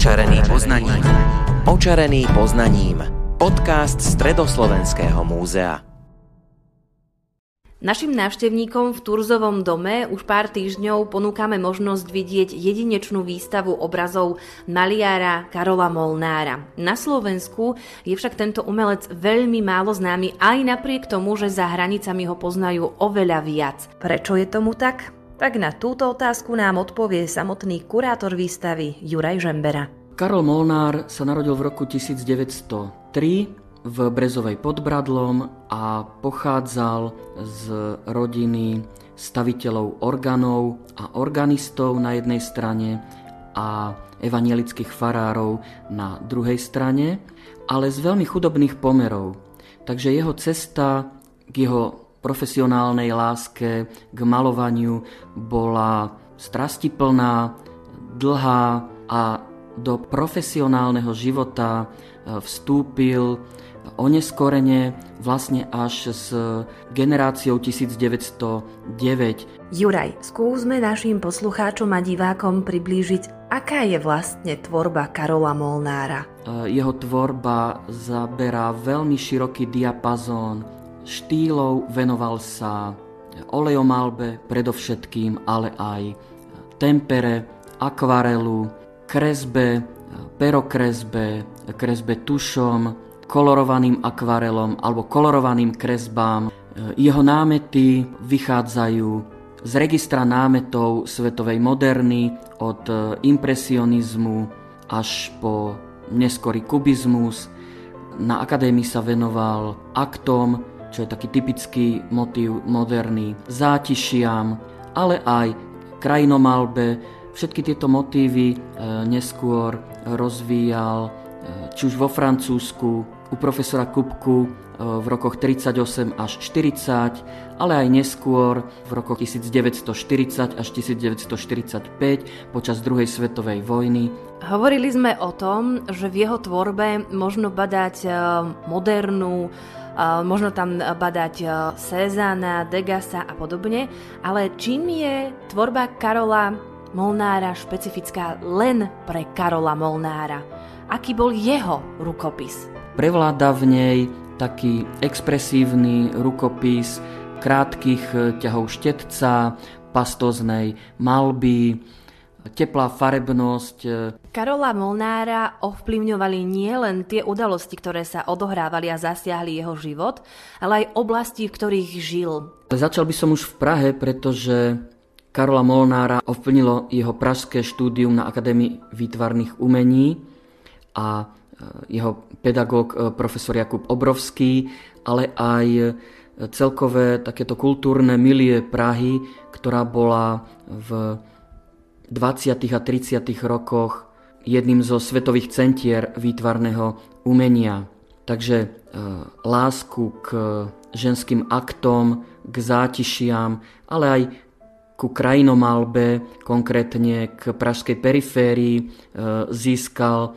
Očarený poznaním. Očarený poznaním. Podcast Stredoslovenského múzea. Našim návštevníkom v Turzovom dome už pár týždňov ponúkame možnosť vidieť jedinečnú výstavu obrazov maliára Karola Molnára. Na Slovensku je však tento umelec veľmi málo známy aj napriek tomu, že za hranicami ho poznajú oveľa viac. Prečo je tomu tak? Tak na túto otázku nám odpovie samotný kurátor výstavy Juraj Žembera. Karol Molnár sa narodil v roku 1903 v Brezovej pod Bradlom a pochádzal z rodiny staviteľov orgánov a organistov na jednej strane a evanielických farárov na druhej strane, ale z veľmi chudobných pomerov. Takže jeho cesta k jeho profesionálnej láske, k malovaniu bola strastiplná, dlhá a do profesionálneho života vstúpil oneskorene vlastne až s generáciou 1909. Juraj, skúsme našim poslucháčom a divákom priblížiť, aká je vlastne tvorba Karola Molnára. E, jeho tvorba zaberá veľmi široký diapazón štýlov, venoval sa olejomalbe predovšetkým, ale aj tempere, akvarelu, kresbe, perokresbe, kresbe tušom, kolorovaným akvarelom alebo kolorovaným kresbám. Jeho námety vychádzajú z registra námetov svetovej moderny od impresionizmu až po neskorý kubizmus. Na akadémii sa venoval aktom, čo je taký typický motív moderný, zátišiam, ale aj krajinomalbe. Všetky tieto motívy e, neskôr rozvíjal či už vo Francúzsku, u profesora Kupku e, v rokoch 38 až 40, ale aj neskôr v rokoch 1940 až 1945 počas druhej svetovej vojny. Hovorili sme o tom, že v jeho tvorbe možno badať e, modernú, e, možno tam badať Cézana, Degasa a podobne, ale čím je tvorba Karola Molnára špecifická len pre Karola Molnára? Aký bol jeho rukopis? Prevláda v nej taký expresívny rukopis krátkých eh, ťahov štetca, pastoznej malby, teplá farebnosť. Eh. Karola Molnára ovplyvňovali nielen tie udalosti, ktoré sa odohrávali a zasiahli jeho život, ale aj oblasti, v ktorých žil. Začal by som už v Prahe, pretože Karola Molnára ovplnilo jeho pražské štúdium na Akadémii výtvarných umení a jeho pedagóg eh, profesor Jakub Obrovský, ale aj celkové takéto kultúrne milie Prahy, ktorá bola v 20. a 30. rokoch jedným zo svetových centier výtvarného umenia. Takže e, lásku k ženským aktom, k zátišiam, ale aj ku krajinomalbe, konkrétne k pražskej periférii, e, získal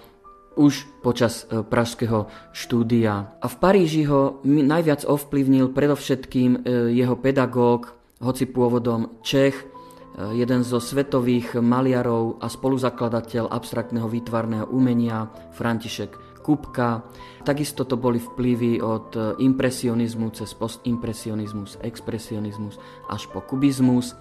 už počas e, pražského štúdia. A v Paríži ho najviac ovplyvnil predovšetkým e, jeho pedagóg, hoci pôvodom Čech, jeden zo svetových maliarov a spoluzakladateľ abstraktného výtvarného umenia František Kupka. Takisto to boli vplyvy od impresionizmu cez postimpresionizmus, expresionizmus až po kubizmus.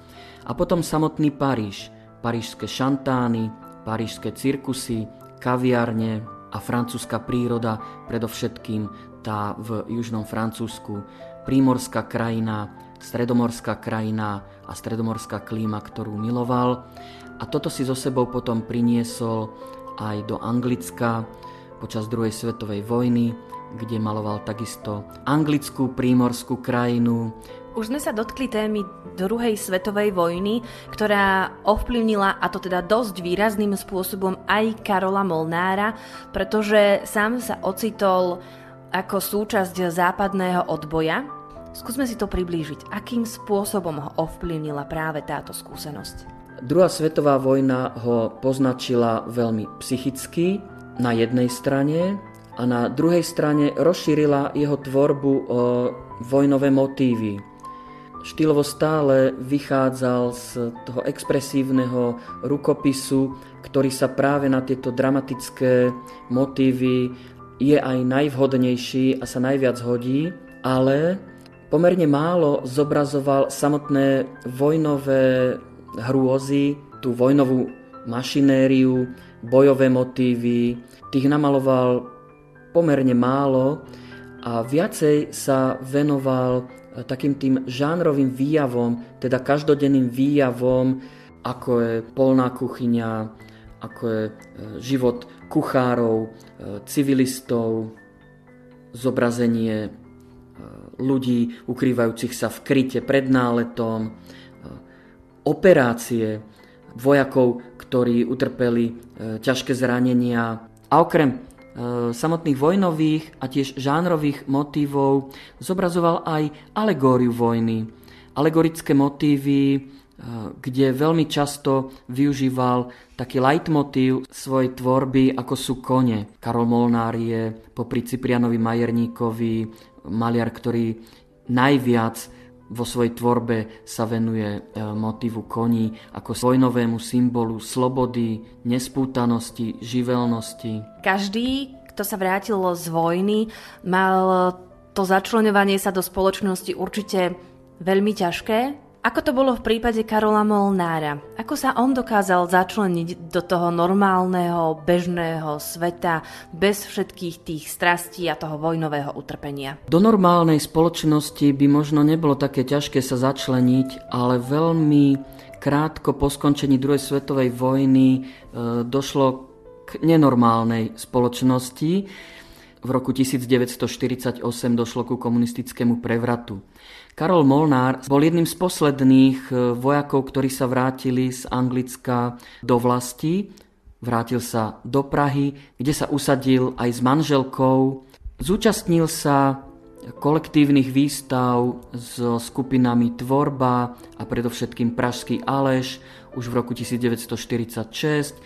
A potom samotný Paríž, parížské šantány, parížské cirkusy, kaviarne a francúzska príroda, predovšetkým tá v južnom Francúzsku, prímorská krajina, stredomorská krajina a stredomorská klíma, ktorú miloval. A toto si so sebou potom priniesol aj do Anglicka počas druhej svetovej vojny, kde maloval takisto anglickú prímorskú krajinu, už sme sa dotkli témy druhej svetovej vojny, ktorá ovplyvnila, a to teda dosť výrazným spôsobom, aj Karola Molnára, pretože sám sa ocitol ako súčasť západného odboja. Skúsme si to priblížiť. Akým spôsobom ho ovplyvnila práve táto skúsenosť? Druhá svetová vojna ho poznačila veľmi psychicky na jednej strane a na druhej strane rozšírila jeho tvorbu o vojnové motívy štýlovo stále vychádzal z toho expresívneho rukopisu, ktorý sa práve na tieto dramatické motívy je aj najvhodnejší a sa najviac hodí, ale pomerne málo zobrazoval samotné vojnové hrôzy, tú vojnovú mašinériu, bojové motívy. Tých namaloval pomerne málo a viacej sa venoval e, takým tým žánrovým výjavom, teda každodenným výjavom, ako je polná kuchyňa, ako je e, život kuchárov, e, civilistov, zobrazenie ľudí ukrývajúcich sa v kryte pred náletom, operácie vojakov, ktorí utrpeli ťažké zranenia. A okrem E, samotných vojnových a tiež žánrových motívov zobrazoval aj alegóriu vojny. Alegorické motívy, kde veľmi často využíval taký leitmotív svojej tvorby, ako sú kone. Karol Molnár je popri Ciprianovi Majerníkovi maliar, ktorý najviac vo svojej tvorbe sa venuje e, motívu koní ako vojnovému symbolu slobody, nespútanosti, živelnosti. Každý, kto sa vrátil z vojny, mal to začlenovanie sa do spoločnosti určite veľmi ťažké. Ako to bolo v prípade Karola Molnára? Ako sa on dokázal začleniť do toho normálneho, bežného sveta bez všetkých tých strastí a toho vojnového utrpenia? Do normálnej spoločnosti by možno nebolo také ťažké sa začleniť, ale veľmi krátko po skončení druhej svetovej vojny e, došlo k nenormálnej spoločnosti. V roku 1948 došlo ku komunistickému prevratu. Karol Molnár bol jedným z posledných e, vojakov, ktorí sa vrátili z Anglicka do vlasti. Vrátil sa do Prahy, kde sa usadil aj s manželkou. Zúčastnil sa kolektívnych výstav so skupinami Tvorba a predovšetkým Pražský Aleš už v roku 1946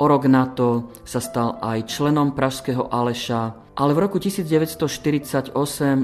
O rok na to sa stal aj členom Pražského Aleša, ale v roku 1948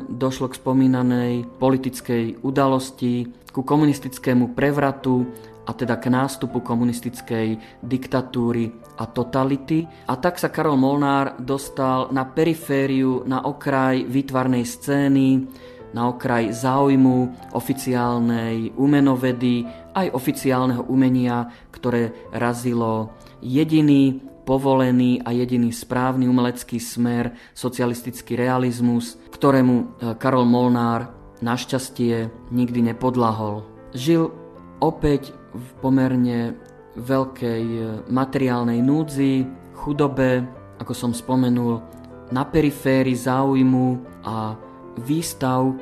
došlo k spomínanej politickej udalosti, ku komunistickému prevratu a teda k nástupu komunistickej diktatúry a totality. A tak sa Karol Molnár dostal na perifériu, na okraj výtvarnej scény, na okraj záujmu oficiálnej umenovedy, aj oficiálneho umenia, ktoré razilo jediný povolený a jediný správny umelecký smer, socialistický realizmus, ktorému e, Karol Molnár našťastie nikdy nepodlahol. Žil opäť v pomerne veľkej e, materiálnej núdzi, chudobe, ako som spomenul, na periférii záujmu a výstav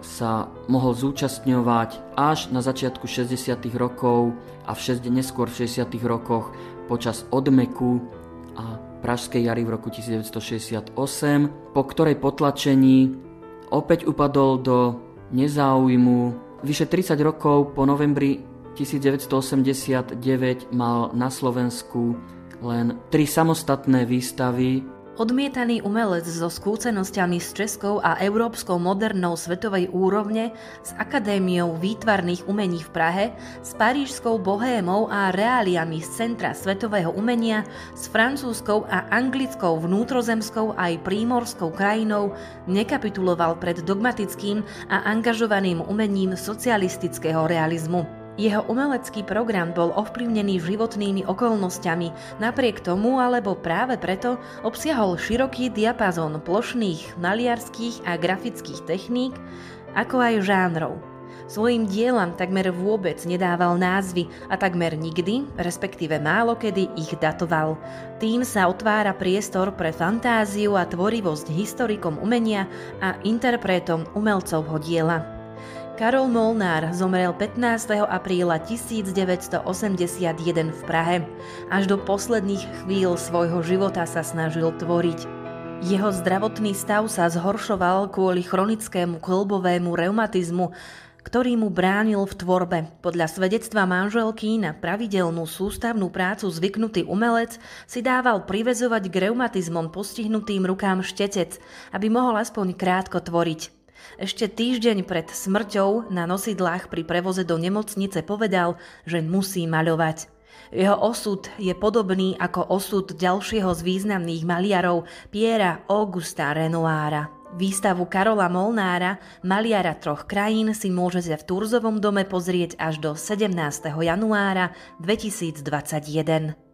sa mohol zúčastňovať až na začiatku 60. rokov a v 60, neskôr v 60. rokoch počas odmeku a Pražskej jary v roku 1968, po ktorej potlačení opäť upadol do nezáujmu. Vyše 30 rokov po novembri 1989 mal na Slovensku len tri samostatné výstavy Odmietaný umelec so skúsenosťami s českou a európskou modernou svetovej úrovne, s Akadémiou výtvarných umení v Prahe, s parížskou bohémou a reáliami z Centra svetového umenia, s francúzskou a anglickou vnútrozemskou aj prímorskou krajinou nekapituloval pred dogmatickým a angažovaným umením socialistického realizmu. Jeho umelecký program bol ovplyvnený životnými okolnostiami, napriek tomu alebo práve preto obsiahol široký diapazón plošných, maliarských a grafických techník, ako aj žánrov. Svojim dielam takmer vôbec nedával názvy a takmer nikdy, respektíve málo kedy ich datoval. Tým sa otvára priestor pre fantáziu a tvorivosť historikom umenia a interpretom umelcovho diela. Karol Molnár zomrel 15. apríla 1981 v Prahe. Až do posledných chvíľ svojho života sa snažil tvoriť. Jeho zdravotný stav sa zhoršoval kvôli chronickému klbovému reumatizmu, ktorý mu bránil v tvorbe. Podľa svedectva manželky na pravidelnú sústavnú prácu zvyknutý umelec si dával privezovať k reumatizmom postihnutým rukám štetec, aby mohol aspoň krátko tvoriť. Ešte týždeň pred smrťou na nosidlách pri prevoze do nemocnice povedal, že musí maľovať. Jeho osud je podobný ako osud ďalšieho z významných maliarov Piera Augusta Renoára. Výstavu Karola Molnára, maliara troch krajín, si môžete v Turzovom dome pozrieť až do 17. januára 2021.